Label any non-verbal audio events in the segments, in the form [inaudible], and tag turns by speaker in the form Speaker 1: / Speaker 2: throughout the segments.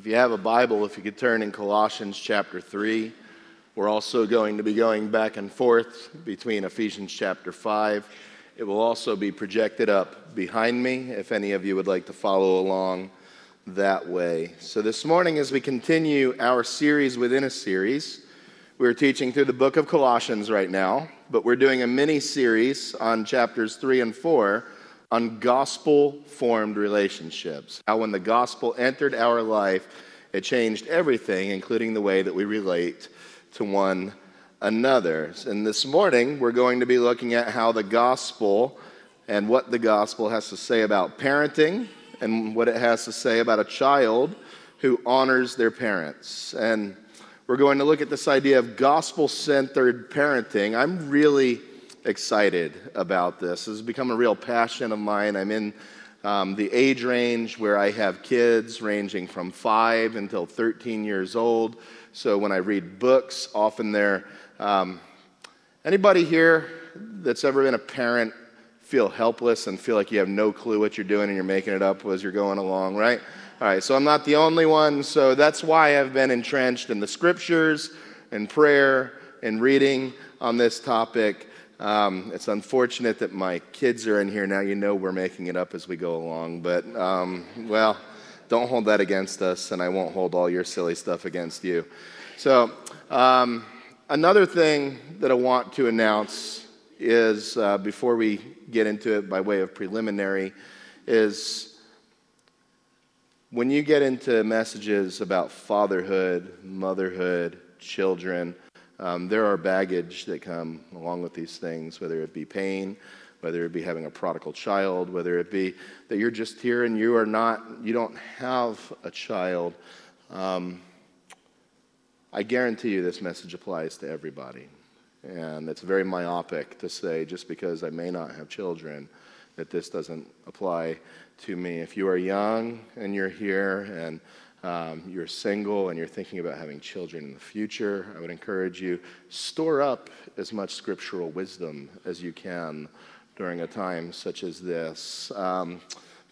Speaker 1: If you have a Bible, if you could turn in Colossians chapter 3. We're also going to be going back and forth between Ephesians chapter 5. It will also be projected up behind me if any of you would like to follow along that way. So, this morning, as we continue our series within a series, we're teaching through the book of Colossians right now, but we're doing a mini series on chapters 3 and 4 on gospel formed relationships. How, when the gospel entered our life, it changed everything, including the way that we relate to one another. And this morning, we're going to be looking at how the gospel and what the gospel has to say about parenting and what it has to say about a child who honors their parents. And we're going to look at this idea of gospel centered parenting. I'm really excited about this. This has become a real passion of mine. I'm in um, the age range where I have kids ranging from five until 13 years old. So when I read books, often they're. Um, anybody here that's ever been a parent feel helpless and feel like you have no clue what you're doing and you're making it up as you're going along, right? All right, so I'm not the only one. So that's why I've been entrenched in the scriptures and prayer and reading on this topic. Um, it's unfortunate that my kids are in here now. You know we're making it up as we go along, but um, well, don't hold that against us, and I won't hold all your silly stuff against you. So, um, another thing that I want to announce is uh, before we get into it by way of preliminary, is when you get into messages about fatherhood, motherhood, children, um, there are baggage that come along with these things, whether it be pain, whether it be having a prodigal child, whether it be that you're just here and you are not, you don't have a child. Um, I guarantee you this message applies to everybody. And it's very myopic to say just because I may not have children that this doesn't apply to me. If you are young and you're here and um, you're single and you're thinking about having children in the future, I would encourage you store up as much scriptural wisdom as you can during a time such as this. Um,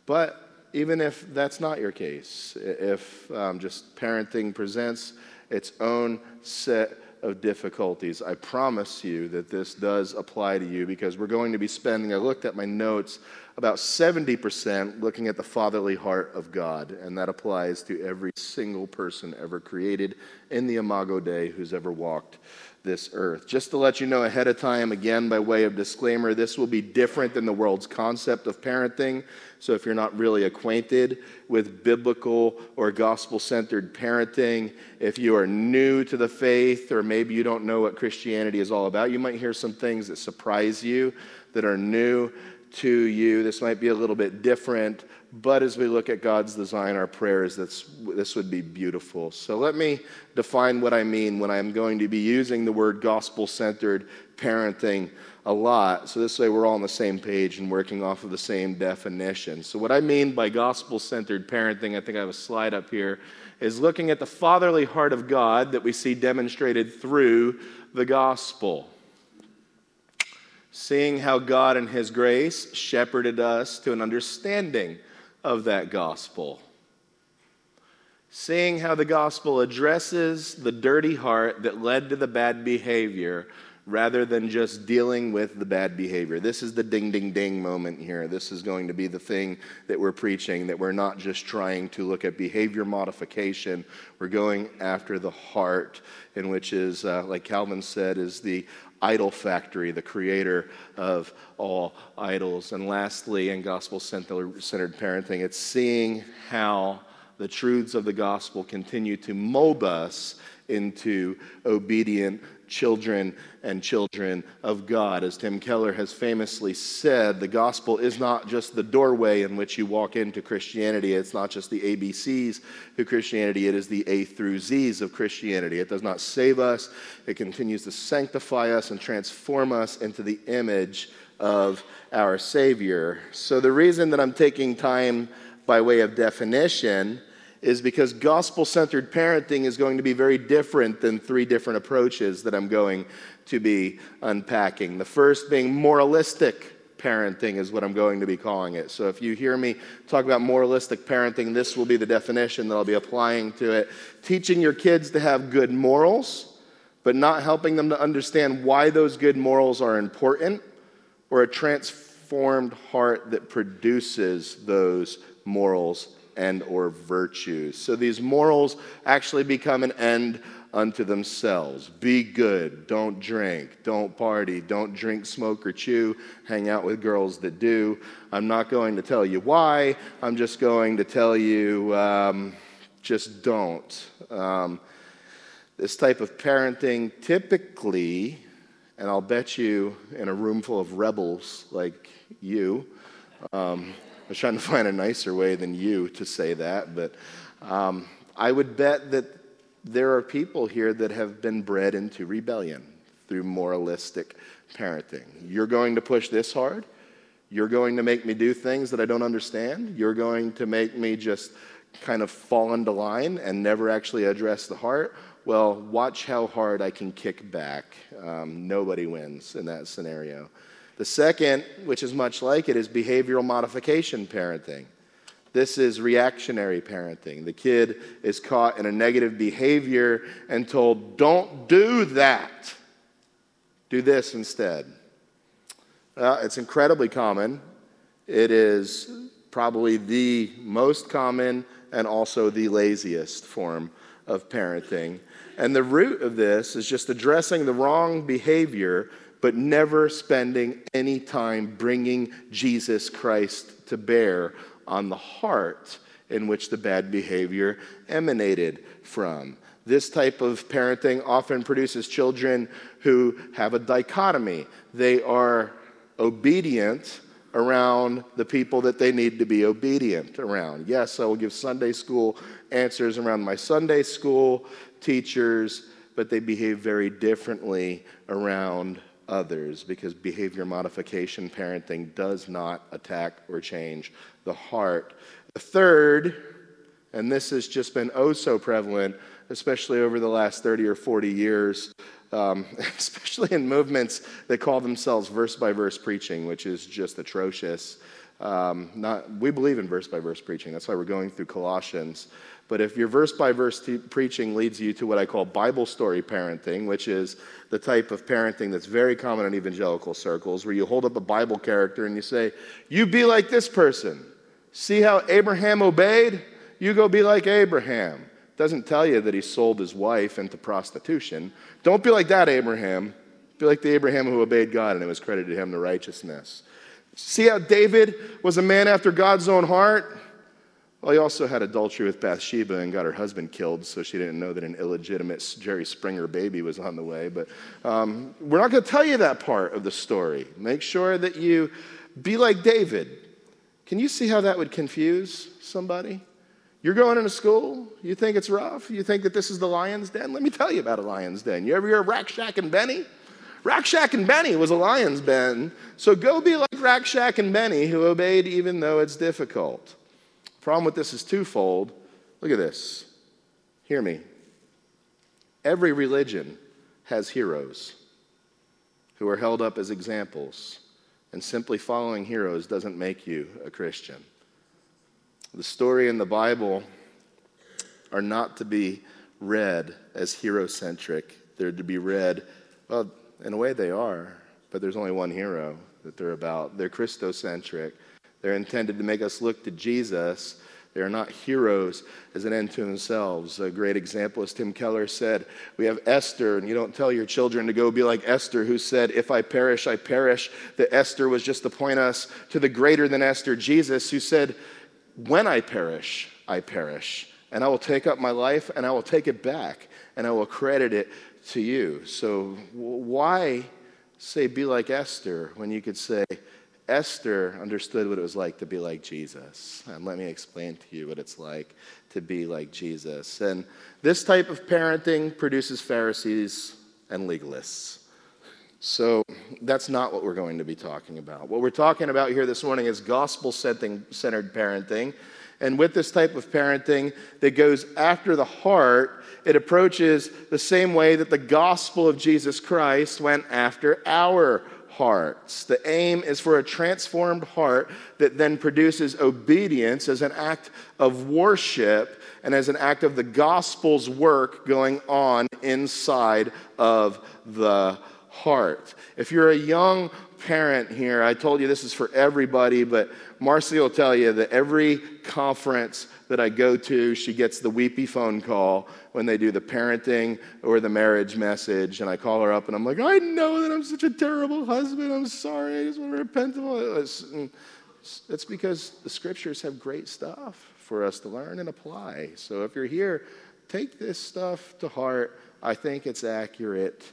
Speaker 1: but even if that's not your case, if um, just parenting presents its own set of difficulties, I promise you that this does apply to you because we're going to be spending, I looked at my notes, about 70% looking at the fatherly heart of God, and that applies to every single person ever created in the Imago Dei who's ever walked this earth. Just to let you know ahead of time, again, by way of disclaimer, this will be different than the world's concept of parenting. So if you're not really acquainted with biblical or gospel centered parenting, if you are new to the faith, or maybe you don't know what Christianity is all about, you might hear some things that surprise you that are new to you. This might be a little bit different, but as we look at God's design, our prayers, that's, this would be beautiful. So let me define what I mean when I'm going to be using the word gospel centered parenting a lot. So this way we're all on the same page and working off of the same definition. So, what I mean by gospel centered parenting, I think I have a slide up here, is looking at the fatherly heart of God that we see demonstrated through the gospel seeing how God in His grace shepherded us to an understanding of that gospel. Seeing how the gospel addresses the dirty heart that led to the bad behavior rather than just dealing with the bad behavior. This is the ding, ding, ding moment here. This is going to be the thing that we're preaching, that we're not just trying to look at behavior modification. We're going after the heart, in which is, uh, like Calvin said, is the idol factory, the creator of all idols. And lastly, in gospel centered parenting, it's seeing how the truths of the gospel continue to mold us into obedient children and children of God. As Tim Keller has famously said, the gospel is not just the doorway in which you walk into Christianity. It's not just the ABCs of Christianity, it is the A through Zs of Christianity. It does not save us, it continues to sanctify us and transform us into the image of our Savior. So, the reason that I'm taking time by way of definition is because gospel centered parenting is going to be very different than three different approaches that I'm going to be unpacking. The first being moralistic parenting is what I'm going to be calling it. So if you hear me talk about moralistic parenting, this will be the definition that I'll be applying to it. Teaching your kids to have good morals, but not helping them to understand why those good morals are important, or a transformed heart that produces those morals and or virtues. So these morals actually become an end unto themselves. Be good, don't drink, don't party, don't drink, smoke, or chew, hang out with girls that do. I'm not going to tell you why, I'm just going to tell you um, just don't. Um, this type of parenting typically, and I'll bet you in a room full of rebels like you, um, I was trying to find a nicer way than you to say that, but um, I would bet that there are people here that have been bred into rebellion through moralistic parenting. You're going to push this hard. You're going to make me do things that I don't understand. You're going to make me just kind of fall into line and never actually address the heart. Well, watch how hard I can kick back. Um, nobody wins in that scenario. The second, which is much like it, is behavioral modification parenting. This is reactionary parenting. The kid is caught in a negative behavior and told, don't do that. Do this instead. Well, it's incredibly common. It is probably the most common and also the laziest form of parenting. And the root of this is just addressing the wrong behavior, but never spending any time bringing Jesus Christ to bear on the heart in which the bad behavior emanated from. This type of parenting often produces children who have a dichotomy. They are obedient around the people that they need to be obedient around. Yes, I will give Sunday school answers around my Sunday school teachers, but they behave very differently around others because behavior modification parenting does not attack or change the heart. The third, and this has just been oh so prevalent, especially over the last 30 or 40 years, um, [laughs] especially in movements that call themselves verse by verse preaching, which is just atrocious. Um, not, we believe in verse by verse preaching. That's why we're going through Colossians. But if your verse by verse preaching leads you to what I call Bible story parenting, which is the type of parenting that's very common in evangelical circles, where you hold up a Bible character and you say, You be like this person. See how Abraham obeyed? You go be like Abraham. Doesn't tell you that he sold his wife into prostitution. Don't be like that, Abraham. Be like the Abraham who obeyed God and it was credited to him the righteousness. See how David was a man after God's own heart? Well, he also had adultery with Bathsheba and got her husband killed, so she didn't know that an illegitimate Jerry Springer baby was on the way. But um, we're not going to tell you that part of the story. Make sure that you be like David. Can you see how that would confuse somebody? You're going into school, you think it's rough, you think that this is the lion's den. Let me tell you about a lion's den. You ever hear of Rack Shack and Benny? Rackshack and Benny was a lion's den, so go be like Rackshack and Benny who obeyed even though it's difficult. Problem with this is twofold. Look at this. Hear me. Every religion has heroes who are held up as examples, and simply following heroes doesn't make you a Christian. The story in the Bible are not to be read as hero-centric. They're to be read, well, in a way they are, but there's only one hero that they're about. They're Christocentric. They're intended to make us look to Jesus. They are not heroes as an end to themselves. A great example, as Tim Keller said, we have Esther, and you don't tell your children to go be like Esther, who said, If I perish, I perish. That Esther was just to point us to the greater than Esther, Jesus, who said, When I perish, I perish. And I will take up my life and I will take it back and I will credit it to you. So, why say be like Esther when you could say, Esther understood what it was like to be like Jesus. And let me explain to you what it's like to be like Jesus. And this type of parenting produces Pharisees and legalists. So that's not what we're going to be talking about. What we're talking about here this morning is gospel centered parenting. And with this type of parenting that goes after the heart, it approaches the same way that the gospel of Jesus Christ went after our hearts. The aim is for a transformed heart that then produces obedience as an act of worship and as an act of the gospel's work going on inside of the heart. If you're a young parent here, I told you this is for everybody, but Marcy will tell you that every conference that I go to, she gets the weepy phone call when they do the parenting or the marriage message. And I call her up and I'm like, I know that I'm such a terrible husband. I'm sorry. I just want to repent of all this. Mm, it's because the scriptures have great stuff for us to learn and apply. So if you're here, take this stuff to heart. I think it's accurate.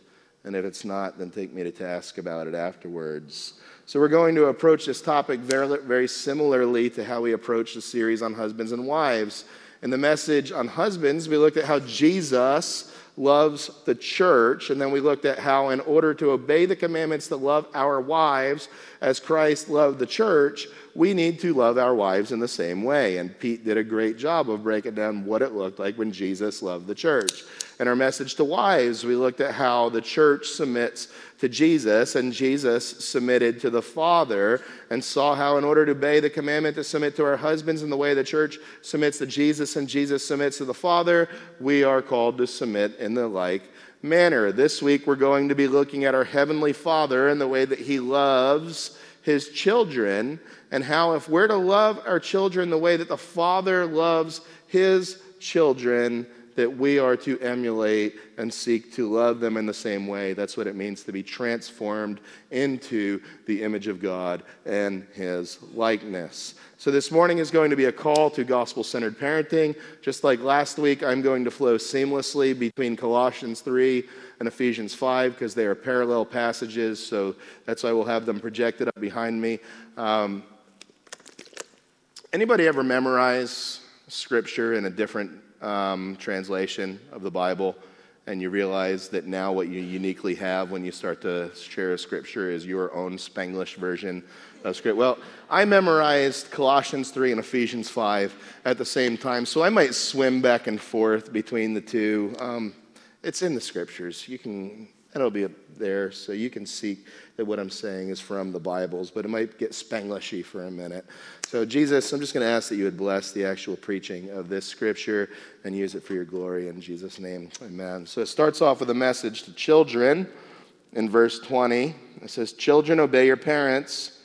Speaker 1: And if it's not, then take me to task about it afterwards. So, we're going to approach this topic very, very similarly to how we approach the series on husbands and wives. In the message on husbands, we looked at how Jesus loves the church, and then we looked at how, in order to obey the commandments to love our wives as Christ loved the church, we need to love our wives in the same way. And Pete did a great job of breaking down what it looked like when Jesus loved the church. In our message to wives, we looked at how the church submits to Jesus and Jesus submitted to the Father and saw how, in order to obey the commandment to submit to our husbands in the way the church submits to Jesus and Jesus submits to the Father, we are called to submit in the like manner. This week, we're going to be looking at our Heavenly Father and the way that He loves His children and how, if we're to love our children the way that the Father loves His children, that we are to emulate and seek to love them in the same way. That's what it means to be transformed into the image of God and His likeness. So, this morning is going to be a call to gospel centered parenting. Just like last week, I'm going to flow seamlessly between Colossians 3 and Ephesians 5 because they are parallel passages. So, that's why we'll have them projected up behind me. Um, anybody ever memorize scripture in a different um, translation of the Bible, and you realize that now what you uniquely have when you start to share scripture is your own Spanglish version of scripture. Well, I memorized Colossians 3 and Ephesians 5 at the same time, so I might swim back and forth between the two. Um, it's in the scriptures. You can it'll be there so you can see that what I'm saying is from the Bibles, but it might get Spanglishy for a minute. So, Jesus, I'm just going to ask that you would bless the actual preaching of this scripture and use it for your glory in Jesus' name. Amen. So, it starts off with a message to children in verse 20. It says, Children, obey your parents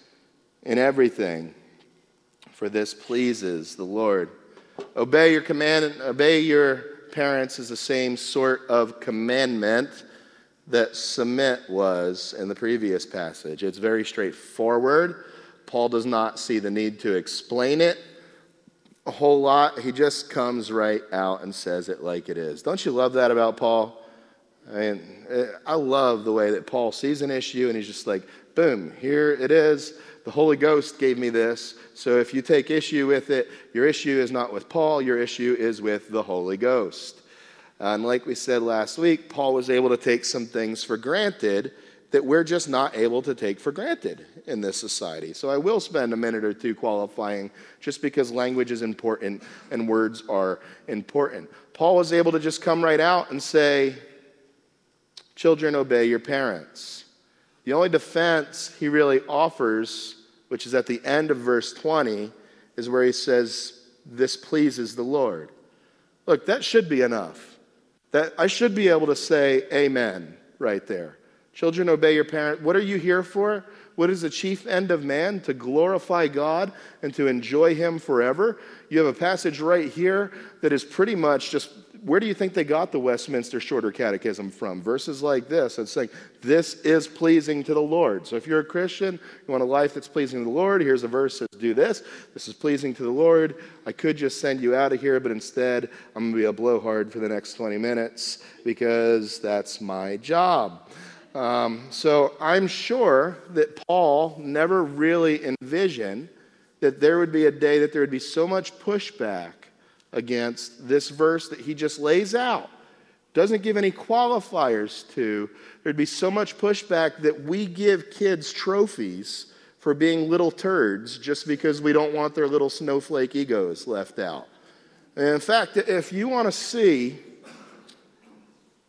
Speaker 1: in everything, for this pleases the Lord. Obey your command, obey your parents is the same sort of commandment that submit was in the previous passage. It's very straightforward. Paul does not see the need to explain it a whole lot. He just comes right out and says it like it is. Don't you love that about Paul? I mean, I love the way that Paul sees an issue and he's just like, boom, here it is. The Holy Ghost gave me this. So if you take issue with it, your issue is not with Paul, your issue is with the Holy Ghost. Uh, and like we said last week, Paul was able to take some things for granted that we're just not able to take for granted in this society. So I will spend a minute or two qualifying just because language is important and words are important. Paul was able to just come right out and say, Children, obey your parents. The only defense he really offers, which is at the end of verse 20, is where he says, This pleases the Lord. Look, that should be enough. That I should be able to say amen right there. Children, obey your parent. What are you here for? What is the chief end of man? To glorify God and to enjoy Him forever. You have a passage right here that is pretty much just where do you think they got the Westminster Shorter Catechism from? Verses like this. It's saying, This is pleasing to the Lord. So if you're a Christian, you want a life that's pleasing to the Lord, here's a verse that says, Do this. This is pleasing to the Lord. I could just send you out of here, but instead, I'm going to be a blowhard for the next 20 minutes because that's my job. Um, so I'm sure that Paul never really envisioned that there would be a day that there would be so much pushback against this verse that he just lays out. Doesn't give any qualifiers to. There'd be so much pushback that we give kids trophies for being little turds just because we don't want their little snowflake egos left out. And in fact, if you want to see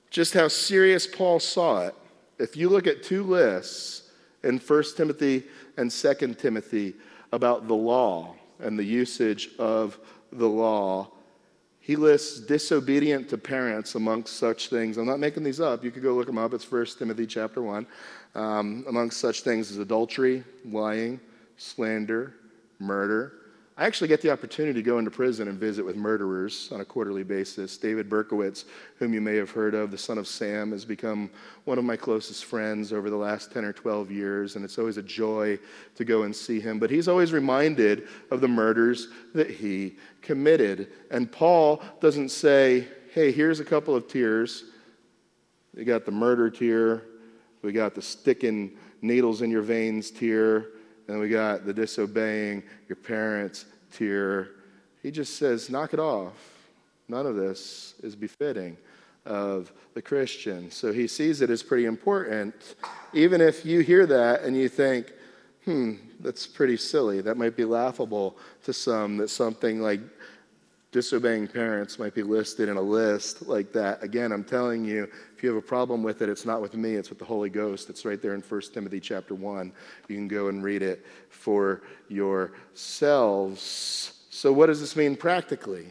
Speaker 1: just how serious Paul saw it, if you look at two lists in 1 Timothy and 2 Timothy about the law and the usage of the law. He lists disobedient to parents amongst such things. I'm not making these up. You could go look them up. It's 1 Timothy chapter 1. Um, amongst such things as adultery, lying, slander, murder, I actually get the opportunity to go into prison and visit with murderers on a quarterly basis. David Berkowitz, whom you may have heard of, the son of Sam, has become one of my closest friends over the last 10 or 12 years, and it's always a joy to go and see him. But he's always reminded of the murders that he committed. And Paul doesn't say, hey, here's a couple of tiers. We got the murder tier, we got the sticking needles in your veins tier. And we got the disobeying your parents tier. He just says, knock it off. None of this is befitting of the Christian. So he sees it as pretty important. Even if you hear that and you think, hmm, that's pretty silly, that might be laughable to some, that something like disobeying parents might be listed in a list like that. Again, I'm telling you, if you have a problem with it, it's not with me, it's with the Holy Ghost. It's right there in 1 Timothy chapter 1. You can go and read it for yourselves. So, what does this mean practically?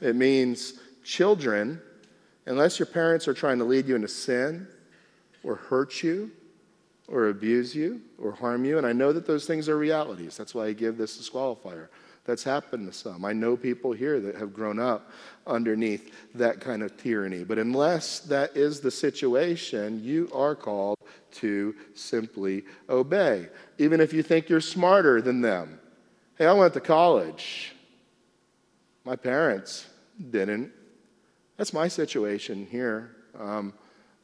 Speaker 1: It means children, unless your parents are trying to lead you into sin or hurt you or abuse you or harm you, and I know that those things are realities. That's why I give this disqualifier. That's happened to some. I know people here that have grown up underneath that kind of tyranny. But unless that is the situation, you are called to simply obey, even if you think you're smarter than them. Hey, I went to college. My parents didn't. That's my situation here. Um,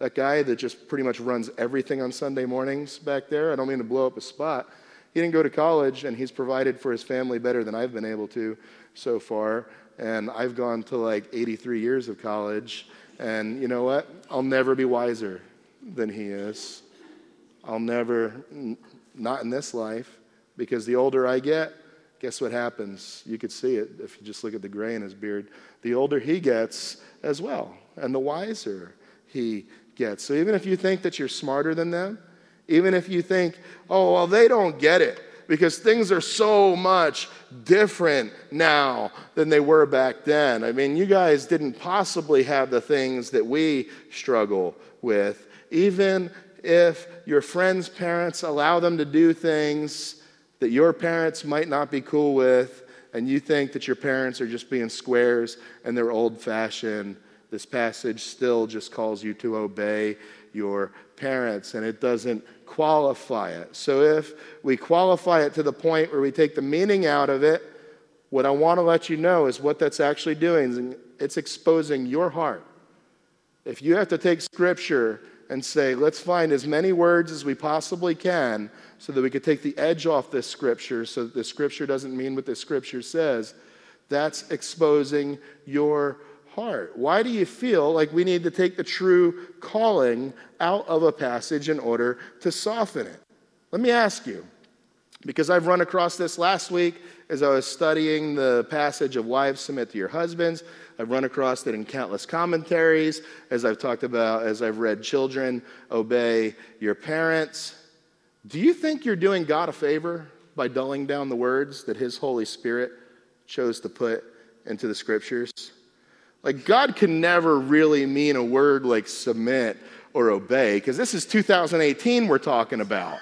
Speaker 1: that guy that just pretty much runs everything on Sunday mornings back there, I don't mean to blow up a spot. He didn't go to college, and he's provided for his family better than I've been able to so far. And I've gone to like 83 years of college, and you know what? I'll never be wiser than he is. I'll never, not in this life, because the older I get, guess what happens? You could see it if you just look at the gray in his beard. The older he gets as well, and the wiser he gets. So even if you think that you're smarter than them, even if you think, oh, well, they don't get it because things are so much different now than they were back then. I mean, you guys didn't possibly have the things that we struggle with. Even if your friends' parents allow them to do things that your parents might not be cool with, and you think that your parents are just being squares and they're old fashioned, this passage still just calls you to obey your parents, and it doesn't qualify it. So if we qualify it to the point where we take the meaning out of it, what I want to let you know is what that's actually doing. It's exposing your heart. If you have to take scripture and say, let's find as many words as we possibly can so that we could take the edge off this scripture so that the scripture doesn't mean what the scripture says, that's exposing your heart? Why do you feel like we need to take the true calling out of a passage in order to soften it? Let me ask you, because I've run across this last week as I was studying the passage of wives submit to your husbands. I've run across it in countless commentaries as I've talked about, as I've read children obey your parents. Do you think you're doing God a favor by dulling down the words that His Holy Spirit chose to put into the scriptures? Like, God can never really mean a word like submit or obey, because this is 2018 we're talking about.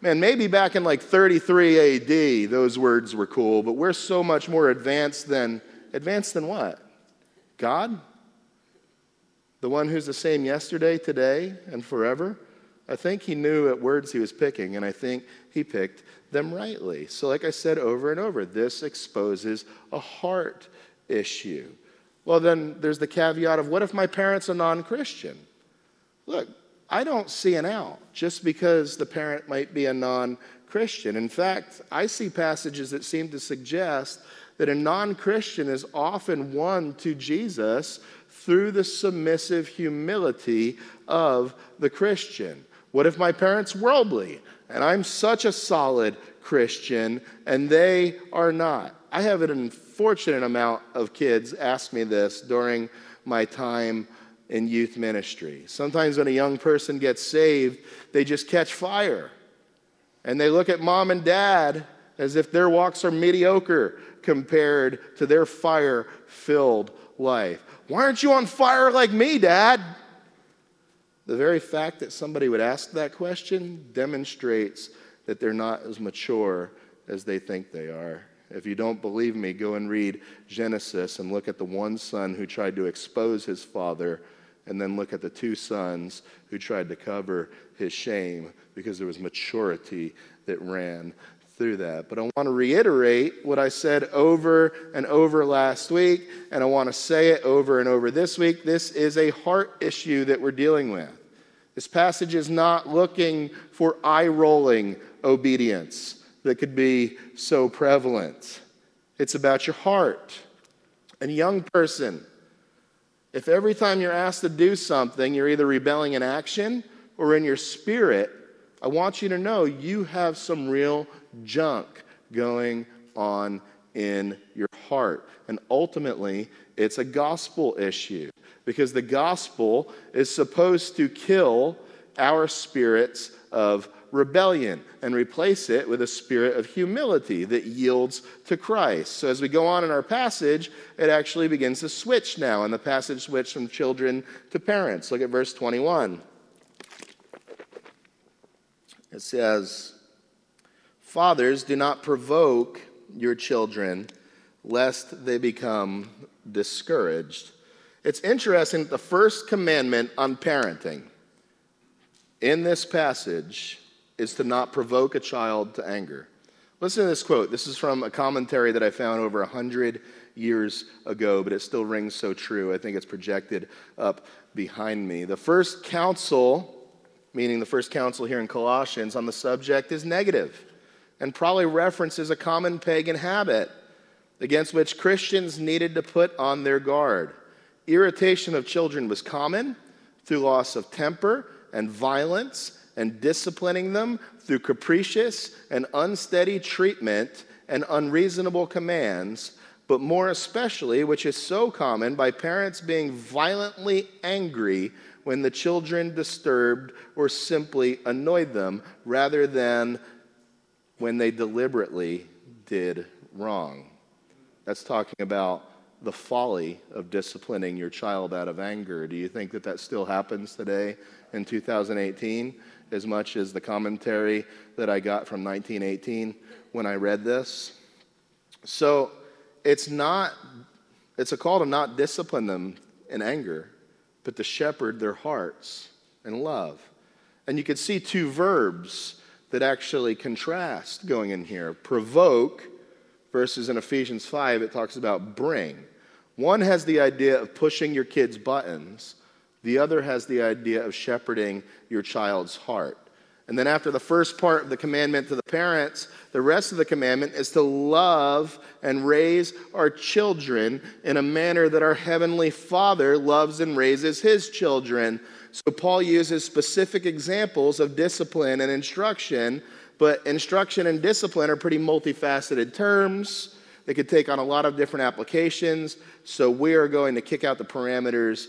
Speaker 1: Man, maybe back in like 33 AD, those words were cool, but we're so much more advanced than, advanced than what? God? The one who's the same yesterday, today, and forever? I think he knew what words he was picking, and I think he picked them rightly. So, like I said over and over, this exposes a heart issue. Well, then there's the caveat of what if my parent's are non Christian? Look, I don't see an out just because the parent might be a non Christian. In fact, I see passages that seem to suggest that a non Christian is often won to Jesus through the submissive humility of the Christian. What if my parent's worldly and I'm such a solid Christian and they are not? I have an unfortunate amount of kids ask me this during my time in youth ministry. Sometimes when a young person gets saved, they just catch fire. And they look at mom and dad as if their walks are mediocre compared to their fire filled life. Why aren't you on fire like me, dad? The very fact that somebody would ask that question demonstrates that they're not as mature as they think they are. If you don't believe me, go and read Genesis and look at the one son who tried to expose his father, and then look at the two sons who tried to cover his shame because there was maturity that ran through that. But I want to reiterate what I said over and over last week, and I want to say it over and over this week. This is a heart issue that we're dealing with. This passage is not looking for eye rolling obedience that could be so prevalent. It's about your heart. And, young person, if every time you're asked to do something, you're either rebelling in action or in your spirit, I want you to know you have some real junk going on in your heart. And ultimately, it's a gospel issue because the gospel is supposed to kill our spirits of rebellion and replace it with a spirit of humility that yields to Christ. So, as we go on in our passage, it actually begins to switch now, and the passage switches from children to parents. Look at verse 21. It says, Fathers, do not provoke your children, lest they become discouraged. It's interesting that the first commandment on parenting in this passage is to not provoke a child to anger. Listen to this quote. This is from a commentary that I found over 100 years ago, but it still rings so true. I think it's projected up behind me. The first counsel, meaning the first counsel here in Colossians, on the subject is negative and probably references a common pagan habit against which Christians needed to put on their guard. Irritation of children was common through loss of temper and violence and disciplining them through capricious and unsteady treatment and unreasonable commands, but more especially, which is so common, by parents being violently angry when the children disturbed or simply annoyed them rather than when they deliberately did wrong. That's talking about the folly of disciplining your child out of anger. Do you think that that still happens today in 2018? As much as the commentary that I got from 1918 when I read this. So it's not, it's a call to not discipline them in anger, but to shepherd their hearts in love. And you could see two verbs that actually contrast going in here provoke versus in Ephesians 5, it talks about bring. One has the idea of pushing your kids' buttons, the other has the idea of shepherding your child's heart. And then, after the first part of the commandment to the parents, the rest of the commandment is to love and raise our children in a manner that our Heavenly Father loves and raises His children. So, Paul uses specific examples of discipline and instruction, but instruction and discipline are pretty multifaceted terms. They could take on a lot of different applications. So, we are going to kick out the parameters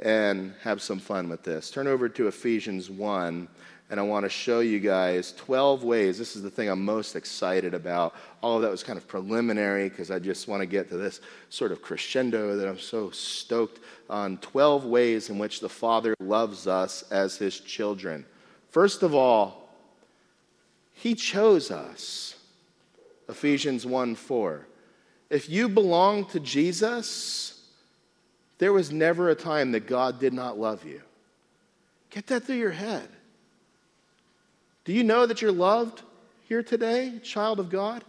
Speaker 1: and have some fun with this. Turn over to Ephesians 1, and I want to show you guys 12 ways. This is the thing I'm most excited about. All of that was kind of preliminary because I just want to get to this sort of crescendo that I'm so stoked on 12 ways in which the Father loves us as his children. First of all, he chose us. Ephesians 1 4. If you belong to Jesus, there was never a time that God did not love you. Get that through your head. Do you know that you're loved here today, child of God?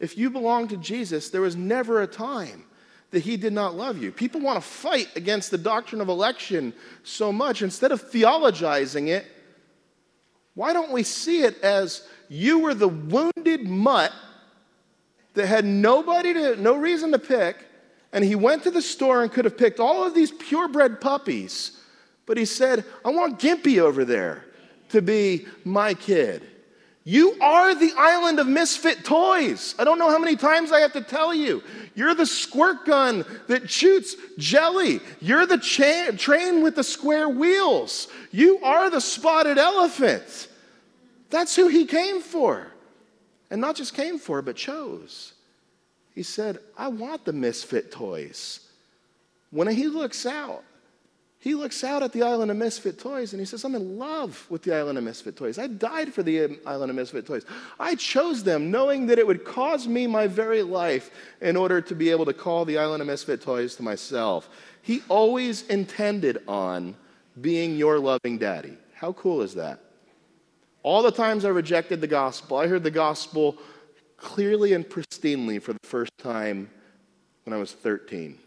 Speaker 1: If you belong to Jesus, there was never a time that he did not love you. People want to fight against the doctrine of election so much. Instead of theologizing it, why don't we see it as you were the wounded mutt that had nobody to, no reason to pick, and he went to the store and could have picked all of these purebred puppies, but he said, I want Gimpy over there to be my kid. You are the island of misfit toys. I don't know how many times I have to tell you. You're the squirt gun that shoots jelly. You're the cha- train with the square wheels. You are the spotted elephant. That's who he came for. And not just came for, but chose. He said, I want the misfit toys. When he looks out, he looks out at the island of misfit toys and he says, I'm in love with the island of misfit toys. I died for the um, island of misfit toys. I chose them knowing that it would cause me my very life in order to be able to call the island of misfit toys to myself. He always intended on being your loving daddy. How cool is that? All the times I rejected the gospel, I heard the gospel clearly and pristinely for the first time when I was 13.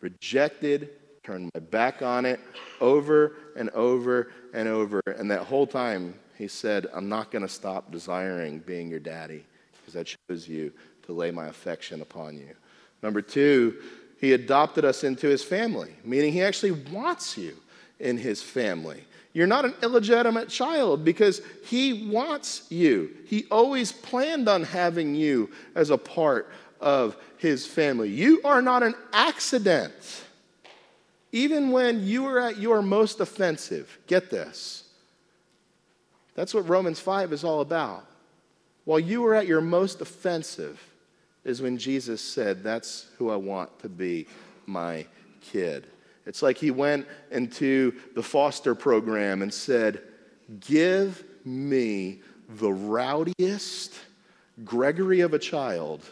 Speaker 1: Rejected, turned my back on it over and over and over. And that whole time, he said, I'm not going to stop desiring being your daddy because I chose you to lay my affection upon you. Number two, he adopted us into his family, meaning he actually wants you in his family. You're not an illegitimate child because he wants you. He always planned on having you as a part of his family. You are not an accident. Even when you are at your most offensive, get this. That's what Romans 5 is all about. While you were at your most offensive, is when Jesus said, That's who I want to be my kid. It's like he went into the foster program and said, Give me the rowdiest Gregory of a child,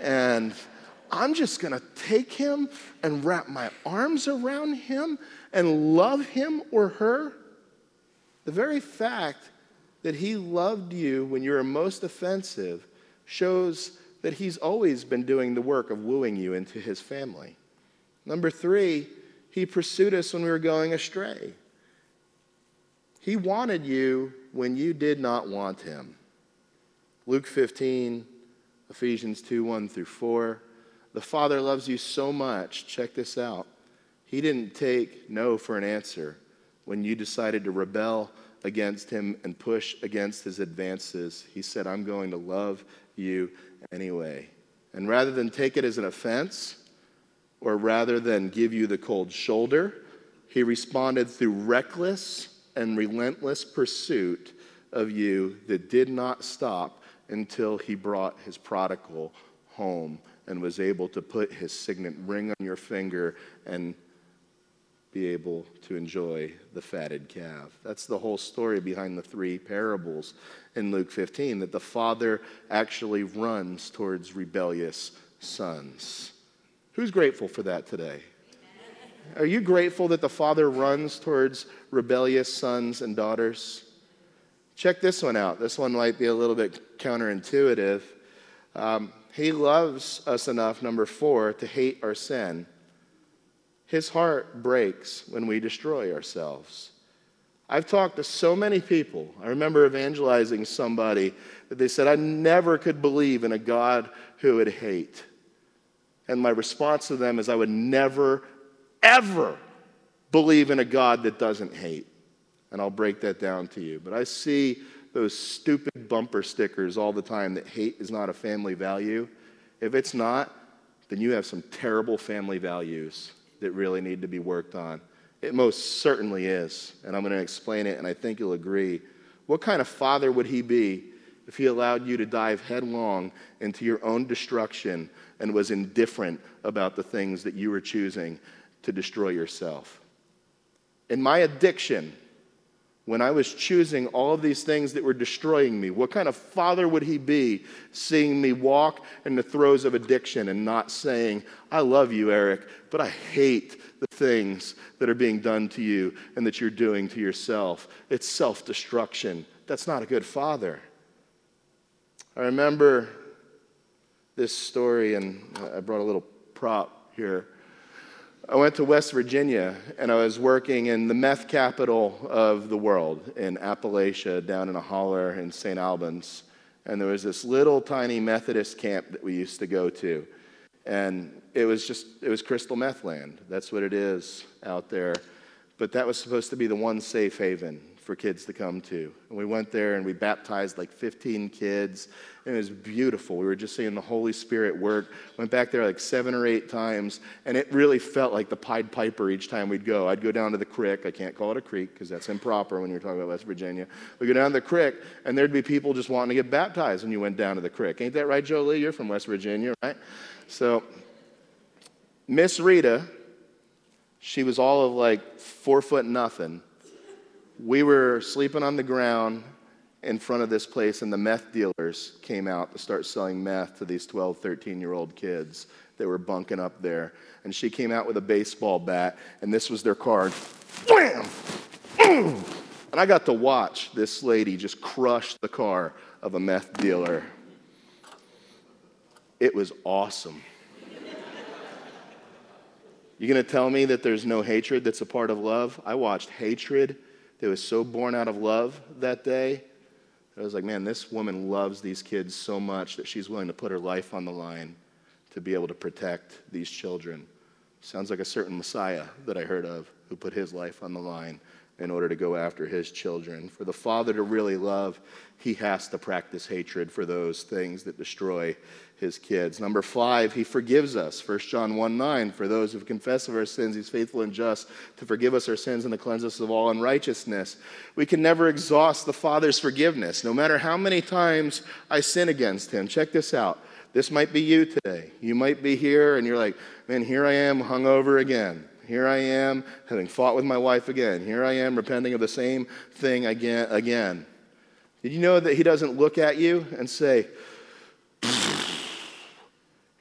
Speaker 1: and I'm just going to take him and wrap my arms around him and love him or her. The very fact that he loved you when you were most offensive shows that he's always been doing the work of wooing you into his family. Number three, he pursued us when we were going astray. He wanted you when you did not want him. Luke 15, Ephesians 2 1 through 4. The Father loves you so much. Check this out. He didn't take no for an answer when you decided to rebel against him and push against his advances. He said, I'm going to love you anyway. And rather than take it as an offense, or rather than give you the cold shoulder, he responded through reckless and relentless pursuit of you that did not stop until he brought his prodigal home and was able to put his signet ring on your finger and be able to enjoy the fatted calf. That's the whole story behind the three parables in Luke 15 that the father actually runs towards rebellious sons. Who's grateful for that today? Are you grateful that the father runs towards rebellious sons and daughters? Check this one out. This one might be a little bit counterintuitive. Um, he loves us enough, number four, to hate our sin. His heart breaks when we destroy ourselves. I've talked to so many people. I remember evangelizing somebody that they said, I never could believe in a God who would hate. And my response to them is, I would never, ever believe in a God that doesn't hate. And I'll break that down to you. But I see those stupid bumper stickers all the time that hate is not a family value. If it's not, then you have some terrible family values that really need to be worked on. It most certainly is, and I'm going to explain it, and I think you'll agree. What kind of father would he be if he allowed you to dive headlong into your own destruction and was indifferent about the things that you were choosing to destroy yourself? In my addiction, when I was choosing all of these things that were destroying me? What kind of father would he be seeing me walk in the throes of addiction and not saying, I love you, Eric, but I hate the things that are being done to you and that you're doing to yourself? It's self destruction. That's not a good father. I remember this story, and I brought a little prop here. I went to West Virginia and I was working in the meth capital of the world in Appalachia, down in a holler in St. Albans. And there was this little tiny Methodist camp that we used to go to. And it was just, it was crystal meth land. That's what it is out there. But that was supposed to be the one safe haven for kids to come to. And we went there and we baptized like 15 kids. And it was beautiful. We were just seeing the Holy Spirit work. Went back there like seven or eight times, and it really felt like the Pied Piper each time we'd go. I'd go down to the creek. I can't call it a creek because that's improper when you're talking about West Virginia. We'd go down to the creek, and there'd be people just wanting to get baptized when you went down to the creek. Ain't that right, Jolie? You're from West Virginia, right? So, Miss Rita, she was all of like four foot nothing we were sleeping on the ground in front of this place, and the meth dealers came out to start selling meth to these 12, 13 year old kids that were bunking up there. And she came out with a baseball bat, and this was their card. Wham! And I got to watch this lady just crush the car of a meth dealer. It was awesome. You gonna tell me that there's no hatred that's a part of love? I watched hatred that was so born out of love that day. I was like, man, this woman loves these kids so much that she's willing to put her life on the line to be able to protect these children. Sounds like a certain Messiah that I heard of who put his life on the line in order to go after his children. For the father to really love, he has to practice hatred for those things that destroy his kids. Number five, he forgives us. 1 John 1 9, for those who confess of our sins, he's faithful and just to forgive us our sins and to cleanse us of all unrighteousness. We can never exhaust the Father's forgiveness, no matter how many times I sin against him. Check this out. This might be you today. You might be here and you're like, man, here I am hungover again. Here I am having fought with my wife again. Here I am repenting of the same thing again. again. Did you know that he doesn't look at you and say,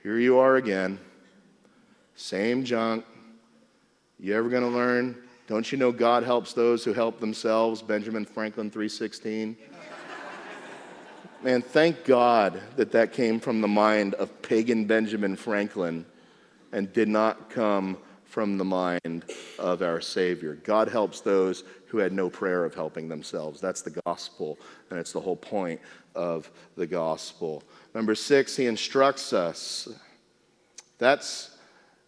Speaker 1: here you are again. Same junk. You ever going to learn? Don't you know God helps those who help themselves? Benjamin Franklin 316. Man, thank God that that came from the mind of pagan Benjamin Franklin and did not come from the mind of our Savior. God helps those who had no prayer of helping themselves. That's the gospel, and it's the whole point of the gospel. Number six, he instructs us. That's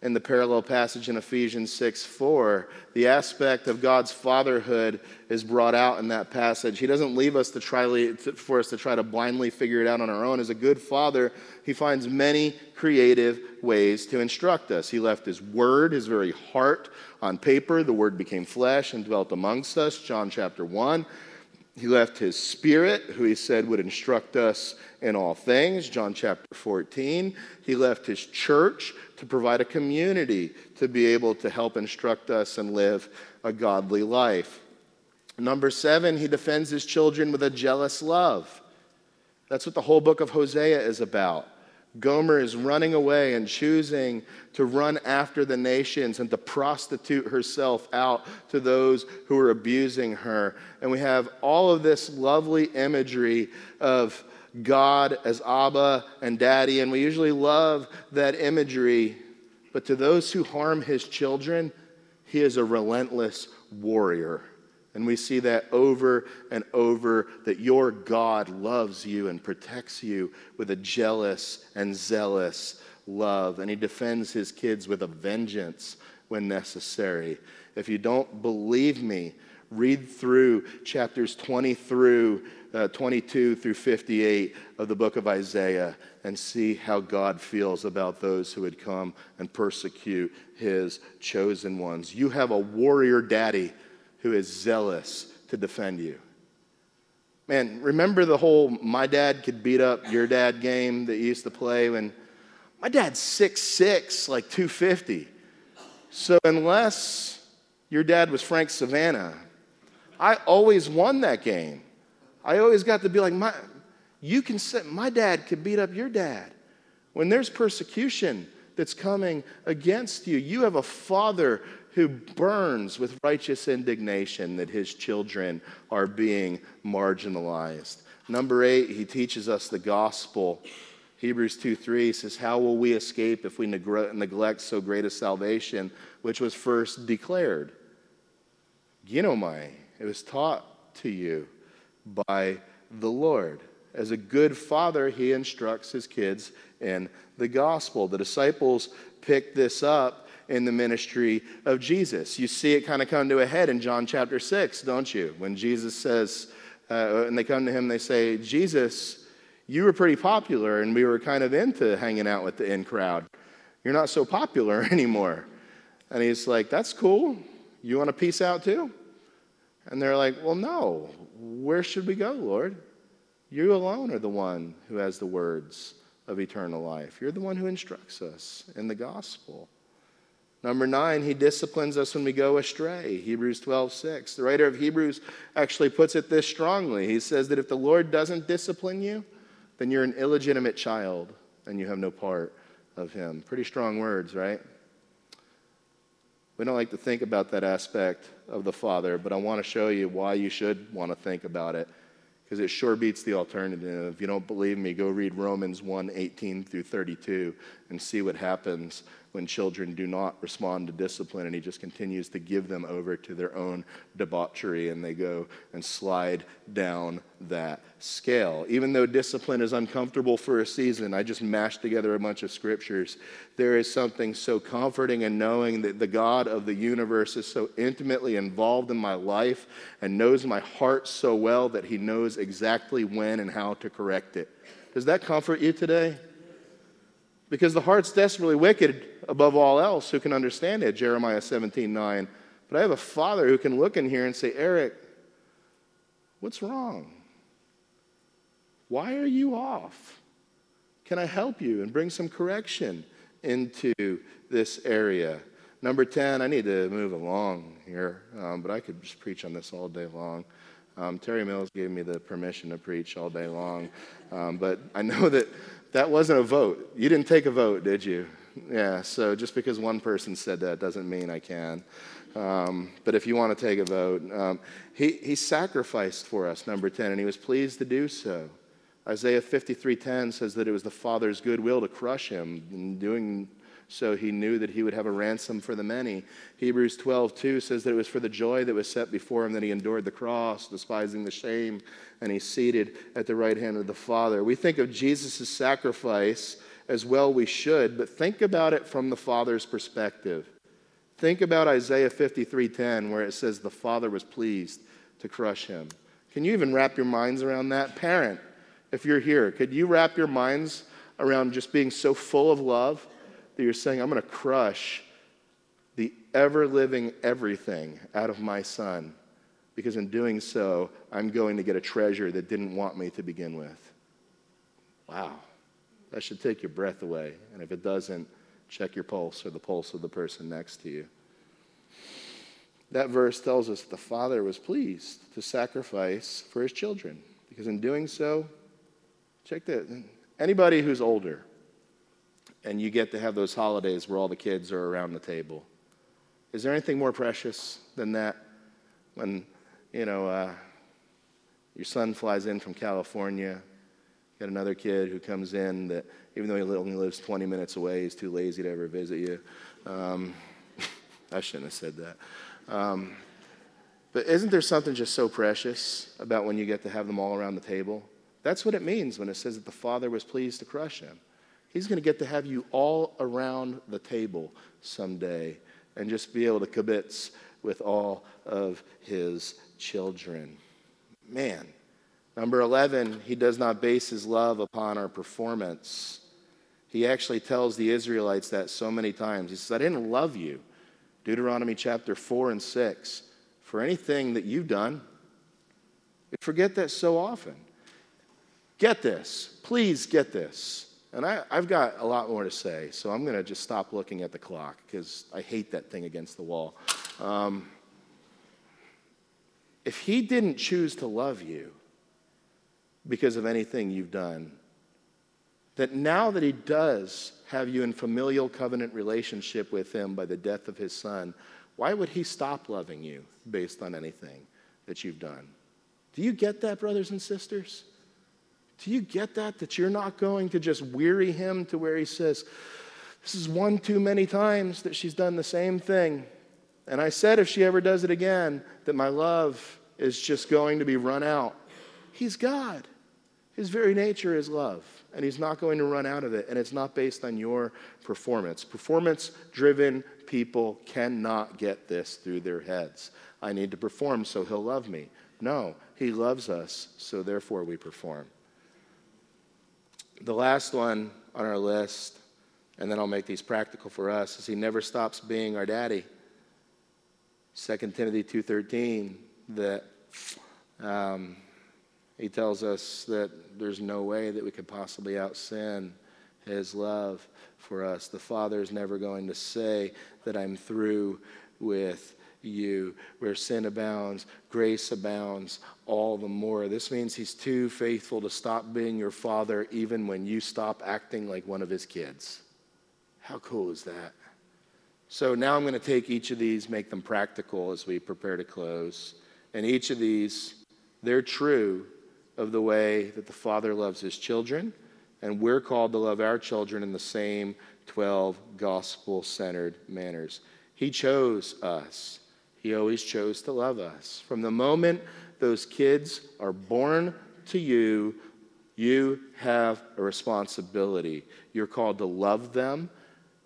Speaker 1: in the parallel passage in Ephesians 6 4. The aspect of God's fatherhood is brought out in that passage. He doesn't leave us to try, for us to try to blindly figure it out on our own. As a good father, he finds many creative ways to instruct us. He left his word, his very heart, on paper. The word became flesh and dwelt amongst us. John chapter 1. He left his spirit, who he said would instruct us in all things, John chapter 14. He left his church to provide a community to be able to help instruct us and live a godly life. Number seven, he defends his children with a jealous love. That's what the whole book of Hosea is about. Gomer is running away and choosing to run after the nations and to prostitute herself out to those who are abusing her. And we have all of this lovely imagery of God as Abba and Daddy, and we usually love that imagery. But to those who harm his children, he is a relentless warrior. And we see that over and over that your God loves you and protects you with a jealous and zealous love. And he defends his kids with a vengeance when necessary. If you don't believe me, read through chapters 20 through uh, 22 through 58 of the book of Isaiah and see how God feels about those who would come and persecute his chosen ones. You have a warrior daddy who is zealous to defend you. Man, remember the whole my dad could beat up your dad game that you used to play when my dad's six six, like 250. So unless your dad was Frank Savannah, I always won that game. I always got to be like, my, you can say, my dad could beat up your dad. When there's persecution that's coming against you, you have a father who burns with righteous indignation that his children are being marginalized. Number eight, he teaches us the gospel. Hebrews 2 3 says, How will we escape if we neglect so great a salvation, which was first declared? Ginomai. It was taught to you by the Lord. As a good father, he instructs his kids in the gospel. The disciples picked this up in the ministry of Jesus. You see it kind of come to a head in John chapter 6, don't you? When Jesus says, uh, and they come to him, they say, Jesus, you were pretty popular, and we were kind of into hanging out with the in crowd. You're not so popular [laughs] anymore. And he's like, That's cool. You want to peace out too? And they're like, Well, no. Where should we go, Lord? You alone are the one who has the words of eternal life. You're the one who instructs us in the gospel. Number nine, he disciplines us when we go astray. Hebrews 12, 6. The writer of Hebrews actually puts it this strongly. He says that if the Lord doesn't discipline you, then you're an illegitimate child and you have no part of him. Pretty strong words, right? We don't like to think about that aspect of the Father, but I want to show you why you should want to think about it because it sure beats the alternative. If you don't believe me, go read Romans 1 18 through 32 and see what happens when children do not respond to discipline and he just continues to give them over to their own debauchery and they go and slide down that scale. Even though discipline is uncomfortable for a season, I just mashed together a bunch of scriptures. There is something so comforting in knowing that the God of the universe is so intimately involved in my life and knows my heart so well that he knows exactly when and how to correct it. Does that comfort you today? Because the heart's desperately wicked above all else. Who can understand it? Jeremiah 17 9. But I have a father who can look in here and say, Eric, what's wrong? Why are you off? Can I help you and bring some correction into this area? Number 10, I need to move along here, um, but I could just preach on this all day long. Um, Terry Mills gave me the permission to preach all day long, um, but I know that that wasn't a vote. You didn't take a vote, did you? Yeah, so just because one person said that doesn't mean I can. Um, but if you want to take a vote, um, he, he sacrificed for us, number 10, and he was pleased to do so. Isaiah 53:10 says that it was the Father's goodwill to crush him. In doing so, he knew that he would have a ransom for the many. Hebrews 12:2 says that it was for the joy that was set before him that he endured the cross, despising the shame, and he's seated at the right hand of the Father. We think of Jesus' sacrifice as well we should, but think about it from the Father's perspective. Think about Isaiah 53:10 where it says the Father was pleased to crush him. Can you even wrap your minds around that? Parent, if you're here, could you wrap your minds around just being so full of love that you're saying, I'm going to crush the ever living everything out of my son because in doing so, I'm going to get a treasure that didn't want me to begin with. Wow. That should take your breath away. And if it doesn't, check your pulse or the pulse of the person next to you. That verse tells us the father was pleased to sacrifice for his children because in doing so, check that. Anybody who's older and you get to have those holidays where all the kids are around the table, is there anything more precious than that? When you know, uh, your son flies in from California, got another kid who comes in that, even though he only lives 20 minutes away, he's too lazy to ever visit you. Um, [laughs] I shouldn't have said that. Um, but isn't there something just so precious about when you get to have them all around the table? That's what it means when it says that the Father was pleased to crush him. He's going to get to have you all around the table someday and just be able to kibitz with all of his children. Man. Number 11, he does not base his love upon our performance. He actually tells the Israelites that so many times. He says, I didn't love you. Deuteronomy chapter 4 and 6. For anything that you've done, we forget that so often. Get this. Please get this. And I, have got a lot more to say, so I'm going to just stop looking at the clock because I hate that thing against the wall. Um, if he didn't choose to love you because of anything you've done, that now that he does have you in familial covenant relationship with him by the death of his son, why would he stop loving you based on anything that you've done? Do you get that, brothers and sisters? Do you get that? That you're not going to just weary him to where he says, This is one too many times that she's done the same thing. And I said, if she ever does it again, that my love is just going to be run out. He's God. His very nature is love, and He's not going to run out of it, and it's not based on your performance. Performance driven people cannot get this through their heads. I need to perform so He'll love me. No, He loves us, so therefore we perform. The last one on our list, and then I'll make these practical for us, is He never stops being our daddy. 2 Timothy 2.13, that um, he tells us that there's no way that we could possibly out sin his love for us. The Father is never going to say that I'm through with you. Where sin abounds, grace abounds all the more. This means he's too faithful to stop being your father even when you stop acting like one of his kids. How cool is that? So now I'm going to take each of these, make them practical as we prepare to close. And each of these, they're true of the way that the Father loves his children, and we're called to love our children in the same 12 gospel centered manners. He chose us, He always chose to love us. From the moment those kids are born to you, you have a responsibility. You're called to love them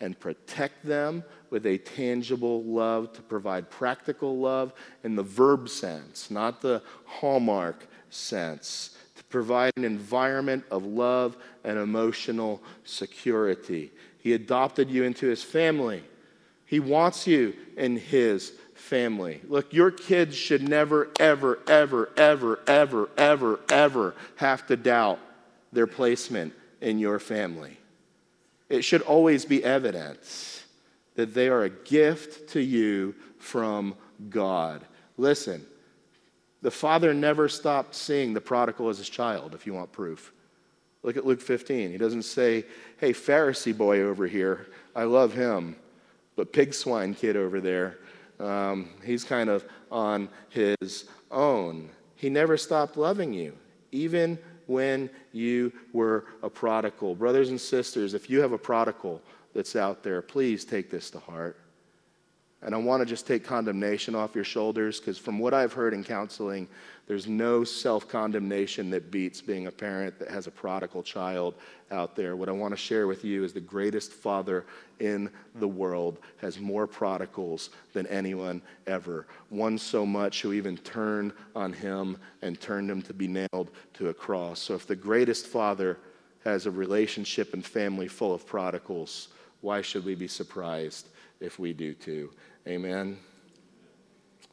Speaker 1: and protect them with a tangible love, to provide practical love in the verb sense, not the hallmark sense, to provide an environment of love and emotional security. He adopted you into his family. He wants you in his family. Look, your kids should never, ever, ever, ever, ever, ever, ever have to doubt their placement in your family it should always be evidence that they are a gift to you from God. Listen, the father never stopped seeing the prodigal as his child, if you want proof. Look at Luke 15. He doesn't say, hey, Pharisee boy over here, I love him, but pig swine kid over there, um, he's kind of on his own. He never stopped loving you, even when you were a prodigal. Brothers and sisters, if you have a prodigal that's out there, please take this to heart. And I want to just take condemnation off your shoulders because, from what I've heard in counseling, there's no self condemnation that beats being a parent that has a prodigal child out there. What I want to share with you is the greatest father in the world has more prodigals than anyone ever. One so much who even turned on him and turned him to be nailed to a cross. So, if the greatest father has a relationship and family full of prodigals, why should we be surprised if we do too? Amen.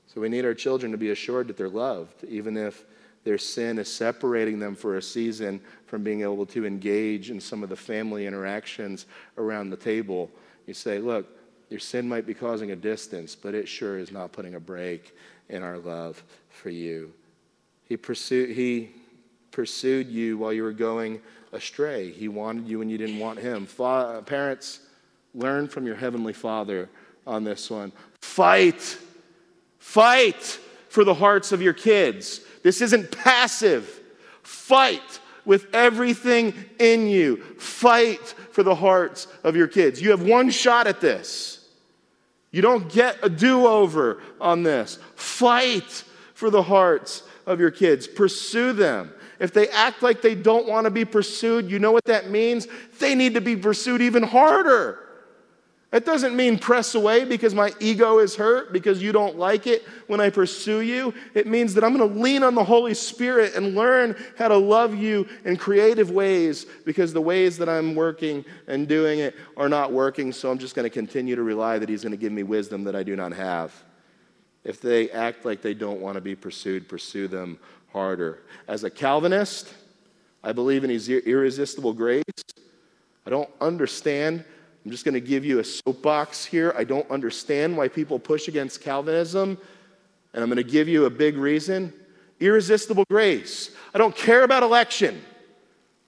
Speaker 1: So we need our children to be assured that they're loved, even if their sin is separating them for a season from being able to engage in some of the family interactions around the table. You say, look, your sin might be causing a distance, but it sure is not putting a break in our love for you. He pursued, he pursued you while you were going astray. He wanted you when you didn't want him. Fa- parents, learn from your heavenly Father on this one. Fight. Fight for the hearts of your kids. This isn't passive. Fight with everything in you. Fight for the hearts of your kids. You have one shot at this. You don't get a do over on this. Fight for the hearts of your kids. Pursue them. If they act like they don't want to be pursued, you know what that means? They need to be pursued even harder. That doesn't mean press away because my ego is hurt, because you don't like it when I pursue you. It means that I'm going to lean on the Holy Spirit and learn how to love you in creative ways because the ways that I'm working and doing it are not working. So I'm just going to continue to rely that He's going to give me wisdom that I do not have. If they act like they don't want to be pursued, pursue them harder. As a Calvinist, I believe in His irresistible grace. I don't understand I'm just going to give you a soapbox here. I don't understand why people push against Calvinism, and I'm going to give you a big reason irresistible grace. I don't care about election.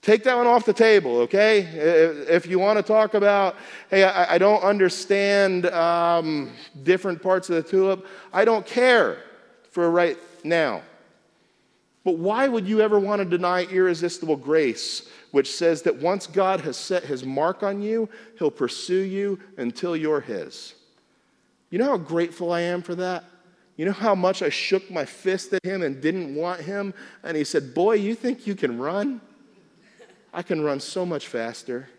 Speaker 1: Take that one off the table, okay? If you want to talk about, hey, I, don't understand um, different parts of the tulip, I don't care for right now. But why would you ever want to deny irresistible grace which says that once God has set his mark on you, he'll pursue you until you're his. You know how grateful I am for that? You know how much I shook my fist at him and didn't want him? And he said, Boy, you think you can run? I can run so much faster.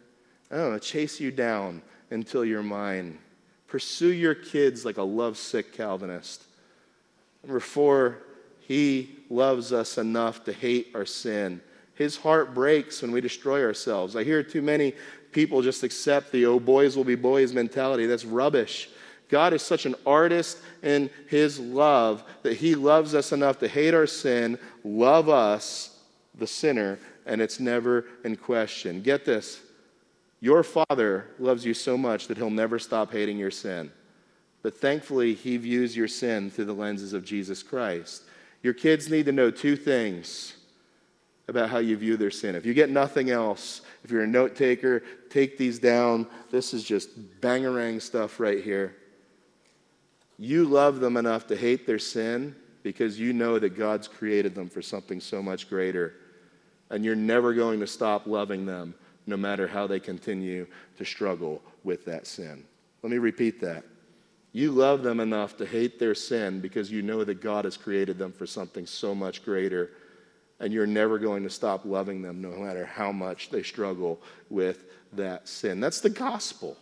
Speaker 1: I'm going to chase you down until you're mine. Pursue your kids like a lovesick Calvinist. Number four, he loves us enough to hate our sin. His heart breaks when we destroy ourselves. I hear too many people just accept the oh, boys will be boys mentality. That's rubbish. God is such an artist in his love that he loves us enough to hate our sin, love us, the sinner, and it's never in question. Get this your father loves you so much that he'll never stop hating your sin. But thankfully, he views your sin through the lenses of Jesus Christ. Your kids need to know two things about how you view their sin. If you get nothing else, if you're a note taker, take these down. This is just bangarang stuff right here. You love them enough to hate their sin because you know that God's created them for something so much greater. And you're never going to stop loving them no matter how they continue to struggle with that sin. Let me repeat that. You love them enough to hate their sin because you know that God has created them for something so much greater. And you're never going to stop loving them no matter how much they struggle with that sin. That's the gospel.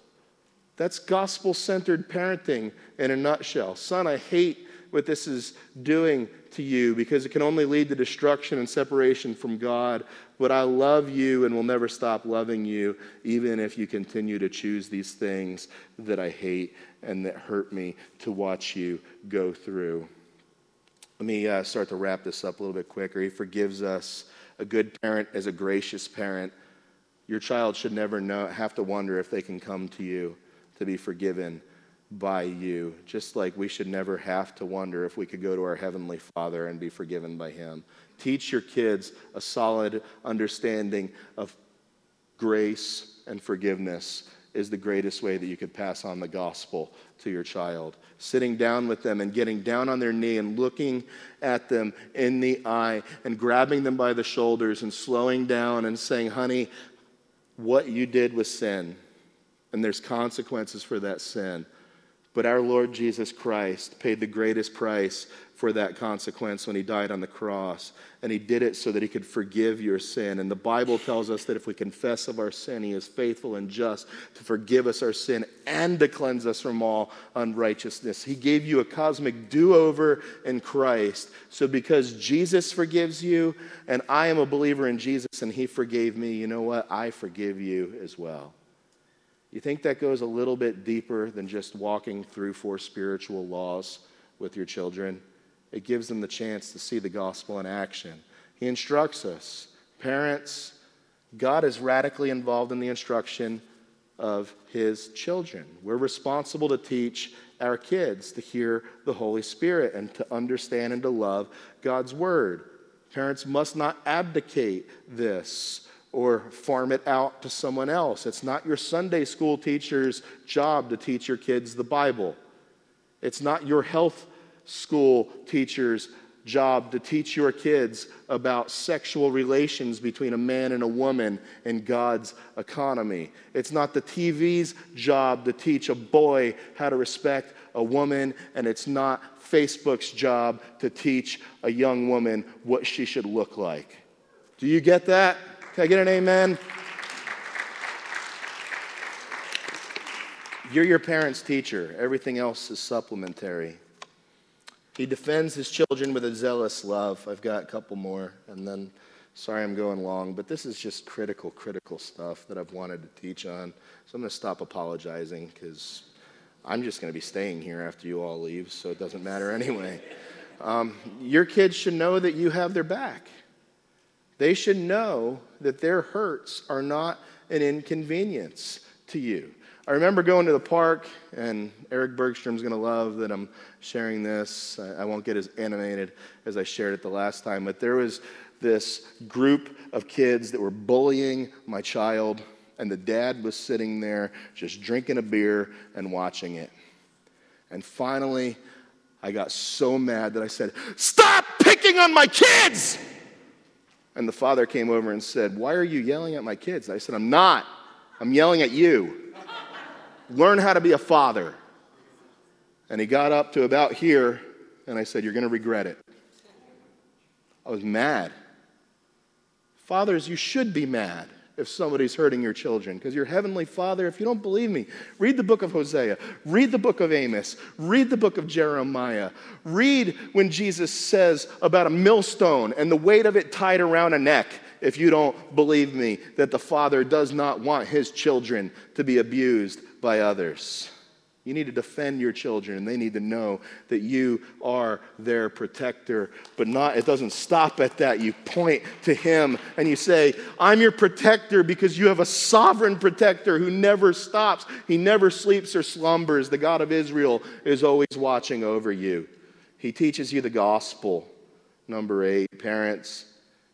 Speaker 1: That's gospel centered parenting in a nutshell. Son, I hate what this is doing to you because it can only lead to destruction and separation from God. But I love you and will never stop loving you, even if you continue to choose these things that I hate and that hurt me to watch you go through. Let me uh, start to wrap this up a little bit quicker. He forgives us. A good parent is a gracious parent. Your child should never know, have to wonder if they can come to you to be forgiven by you, just like we should never have to wonder if we could go to our Heavenly Father and be forgiven by Him. Teach your kids a solid understanding of grace and forgiveness is the greatest way that you could pass on the gospel to your child. Sitting down with them and getting down on their knee and looking at them in the eye and grabbing them by the shoulders and slowing down and saying, honey, what you did was sin, and there's consequences for that sin. But our Lord Jesus Christ paid the greatest price for that consequence when he died on the cross. And he did it so that he could forgive your sin. And the Bible tells us that if we confess of our sin, he is faithful and just to forgive us our sin and to cleanse us from all unrighteousness. He gave you a cosmic do over in Christ. So because Jesus forgives you, and I am a believer in Jesus and he forgave me, you know what? I forgive you as well. You think that goes a little bit deeper than just walking through four spiritual laws with your children? It gives them the chance to see the gospel in action. He instructs us. Parents, God is radically involved in the instruction of his children. We're responsible to teach our kids to hear the Holy Spirit and to understand and to love God's word. Parents must not abdicate this or farm it out to someone else. It's not your Sunday school teacher's job to teach your kids the Bible. It's not your health school teacher's job to teach your kids about sexual relations between a man and a woman in God's economy. It's not the TV's job to teach a boy how to respect a woman, and it's not Facebook's job to teach a young woman what she should look like. Do you get that? Can I get an amen? You're your parent's teacher, everything else is supplementary. He defends his children with a zealous love. I've got a couple more, and then, sorry I'm going long, but this is just critical, critical stuff that I've wanted to teach on. So I'm going to stop apologizing because I'm just going to be staying here after you all leave, so it doesn't matter [laughs] anyway. Um, your kids should know that you have their back. They should know that their hurts are not an inconvenience to you. I remember going to the park, and Eric Bergstrom's going to love that I'm sharing this. I won't get as animated as I shared it the last time, but there was this group of kids that were bullying my child, and the dad was sitting there just drinking a beer and watching it. And finally, I got so mad that I said, Stop picking on my kids! And the father came over and said, Why are you yelling at my kids? I said, I'm not. I'm yelling at you. Learn how to be a father. And he got up to about here, and I said, You're going to regret it. I was mad. Fathers, you should be mad. If somebody's hurting your children. Because your heavenly Father, if you don't believe me, read the book of Hosea, read the book of Amos, read the book of Jeremiah. Read when Jesus says about a millstone and the weight of it tied around a neck if you don't believe me that the Father does not want his children to be abused by others. You need to defend your children, and they need to know that you are their protector. But not, it doesn't stop at that. You point to Him and you say, I'm your protector because you have a sovereign protector who never stops. He never sleeps or slumbers. The God of Israel is always watching over you. He teaches you the gospel. Number eight, parents,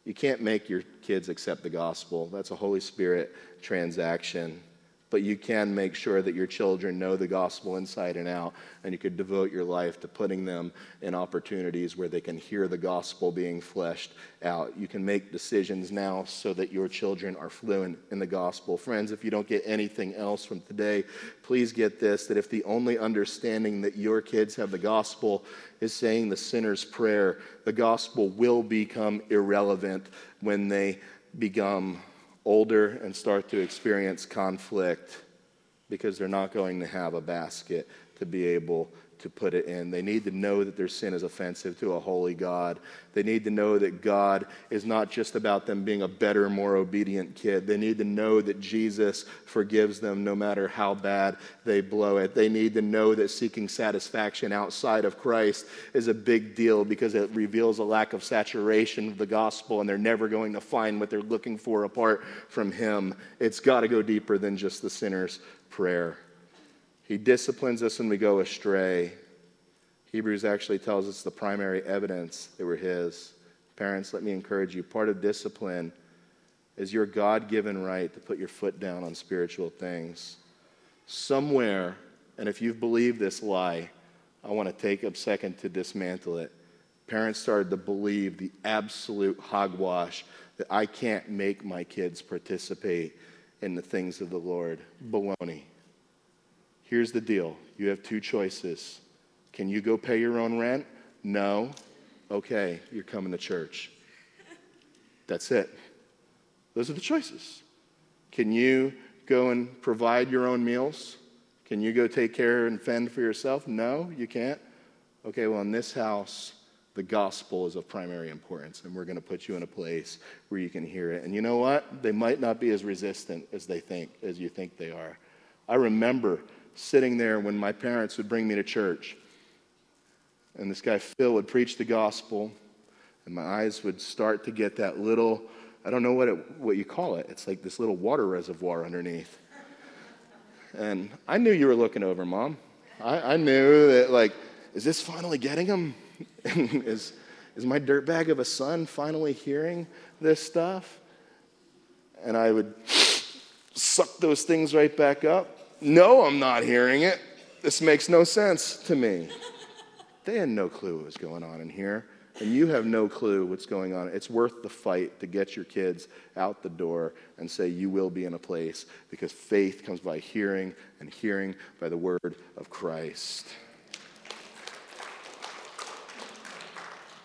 Speaker 1: you can't make your kids accept the gospel. That's a Holy Spirit transaction but you can make sure that your children know the gospel inside and out, and you could devote your life to putting them in opportunities where they can hear the gospel being fleshed out. You can make decisions now so that your children are fluent in the gospel. Friends, if you don't get anything else from today, please get this that if the only understanding that your kids have the gospel is saying the sinner's prayer, the gospel will become irrelevant when they become older and start to experience conflict because they're not going to have a basket to be able to put it in. They need to know that their sin is offensive to a holy God. They need to know that God is not just about them being a better, more obedient kid. They need to know that Jesus forgives them no matter how bad they blow it. They need to know that seeking satisfaction outside of Christ is a big deal because it reveals a lack of saturation of the gospel and they're never going to find what they're looking for apart from Him. It's got to go deeper than just the sinner's prayer. He disciplines us when we go astray. Hebrews actually tells us the primary evidence that we're His. Parents, let me encourage you part of discipline is your God given right to put your foot down on spiritual things. Somewhere, and if you've believed this lie, I want to take a second to dismantle it. Parents started to believe the absolute hogwash that I can't make my kids participate in the things of the Lord. Baloney. Here's the deal you have two choices. Can you go pay your own rent? No. Okay, you're coming to church. That's it. Those are the choices. Can you go and provide your own meals? Can you go take care and fend for yourself? No, you can't. Okay, well, in this house, the gospel is of primary importance, and we're going to put you in a place where you can hear it. And you know what? They might not be as resistant as they think, as you think they are. I remember sitting there when my parents would bring me to church. And this guy, Phil, would preach the gospel, and my eyes would start to get that little, I don't know what, it, what you call it. It's like this little water reservoir underneath. And I knew you were looking over, Mom. I, I knew that, like, is this finally getting him? [laughs] is, is my dirtbag of a son finally hearing this stuff? And I would [sniffs] suck those things right back up no, I'm not hearing it. This makes no sense to me. They had no clue what was going on in here, and you have no clue what's going on. It's worth the fight to get your kids out the door and say, You will be in a place because faith comes by hearing, and hearing by the word of Christ.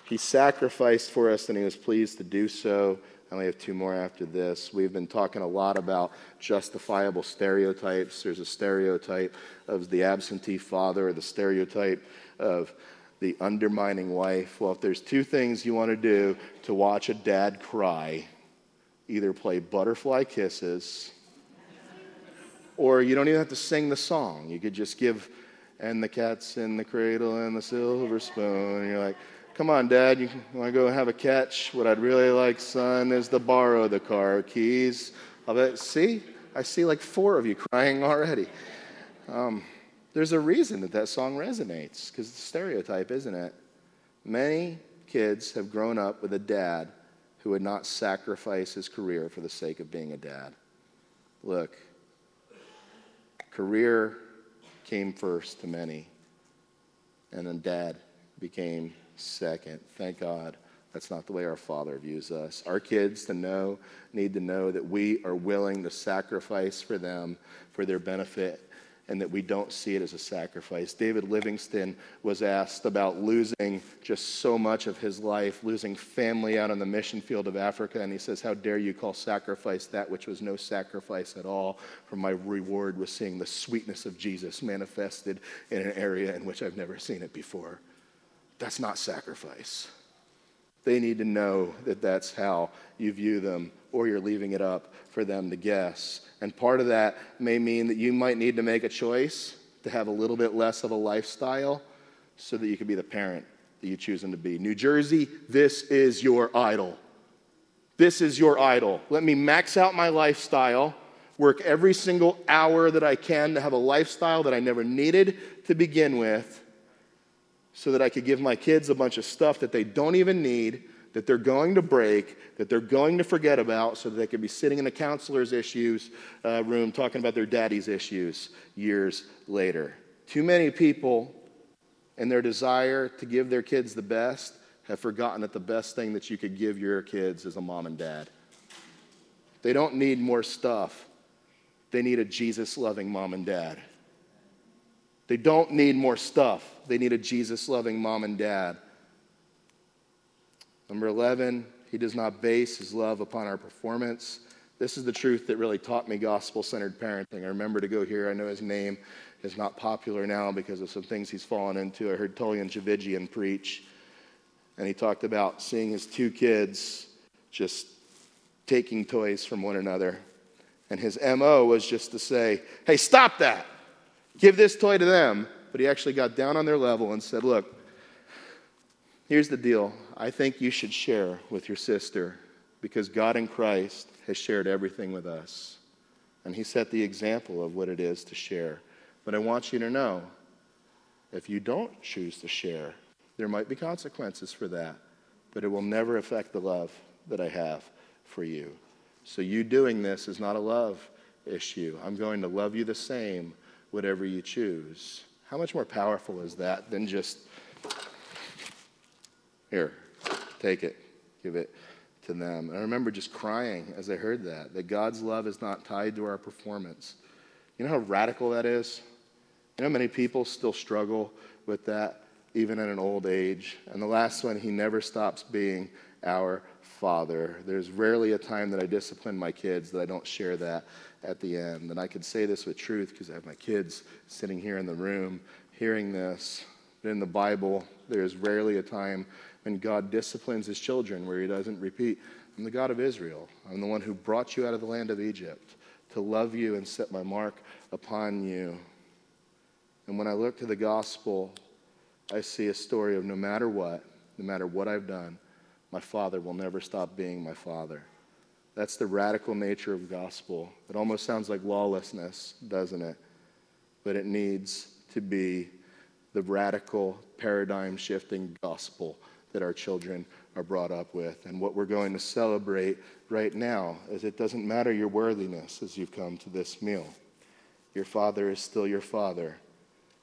Speaker 1: He sacrificed for us, and he was pleased to do so. I only have two more after this. We've been talking a lot about justifiable stereotypes. There's a stereotype of the absentee father, or the stereotype of the undermining wife. Well, if there's two things you want to do to watch a dad cry, either play butterfly kisses, or you don't even have to sing the song. You could just give, and the cat's in the cradle and the silver spoon, and you're like, Come on, Dad, you want to go have a catch? What I'd really like, son, is to borrow the car keys. I'll bet, see, I see like four of you crying already. Um, there's a reason that that song resonates because it's a stereotype, isn't it? Many kids have grown up with a dad who would not sacrifice his career for the sake of being a dad. Look, career came first to many, and then dad became second. Thank God that's not the way our Father views us. Our kids to know need to know that we are willing to sacrifice for them for their benefit and that we don't see it as a sacrifice. David Livingstone was asked about losing just so much of his life, losing family out on the mission field of Africa, and he says, How dare you call sacrifice that which was no sacrifice at all? For my reward was seeing the sweetness of Jesus manifested in an area in which I've never seen it before. That's not sacrifice. They need to know that that's how you view them, or you're leaving it up for them to guess. And part of that may mean that you might need to make a choice to have a little bit less of a lifestyle so that you can be the parent that you choose them to be. New Jersey, this is your idol. This is your idol. Let me max out my lifestyle, work every single hour that I can to have a lifestyle that I never needed to begin with so that I could give my kids a bunch of stuff that they don't even need, that they're going to break, that they're going to forget about, so that they could be sitting in a counselor's issues uh, room talking about their daddy's issues years later. Too many people, in their desire to give their kids the best, have forgotten that the best thing that you could give your kids is a mom and dad. They don't need more stuff, they need a Jesus loving mom and dad. They don't need more stuff. They need a Jesus loving mom and dad. Number 11, he does not base his love upon our performance. This is the truth that really taught me gospel centered parenting. I remember to go here. I know his name is not popular now because of some things he's fallen into. I heard Tullian Tchividjian preach, and he talked about seeing his two kids just taking toys from one another. And his MO was just to say, hey, stop that give this toy to them. But he actually got down on their level and said, Look, here's the deal. I think you should share with your sister because God in Christ has shared everything with us. And he set the example of what it is to share. But I want you to know if you don't choose to share, there might be consequences for that, but it will never affect the love that I have for you. So, you doing this is not a love issue. I'm going to love you the same whatever you choose. How much more powerful is that than just, here, take it, give it to them? And I remember just crying as I heard that, that God's love is not tied to our performance. You know how radical that is? You know many people still struggle with that, even at an old age? And the last one, He never stops being our Father. There's rarely a time that I discipline my kids that I don't share that at the end. And I can say this with truth because I have my kids sitting here in the room hearing this. But in the Bible, there's rarely a time when God disciplines his children where he doesn't repeat, I'm the God of Israel. I'm the one who brought you out of the land of Egypt to love you and set my mark upon you. And when I look to the gospel, I see a story of no matter what, no matter what I've done, my Father will never stop being my Father. That's the radical nature of gospel. It almost sounds like lawlessness, doesn't it? But it needs to be the radical paradigm shifting gospel that our children are brought up with. And what we're going to celebrate right now is it doesn't matter your worthiness as you've come to this meal. Your father is still your father.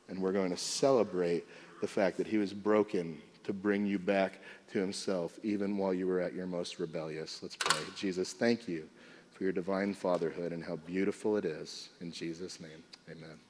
Speaker 1: And we're going to celebrate the fact that he was broken to bring you back to himself, even while you were at your most rebellious. Let's pray. Jesus, thank you for your divine fatherhood and how beautiful it is. In Jesus' name, amen.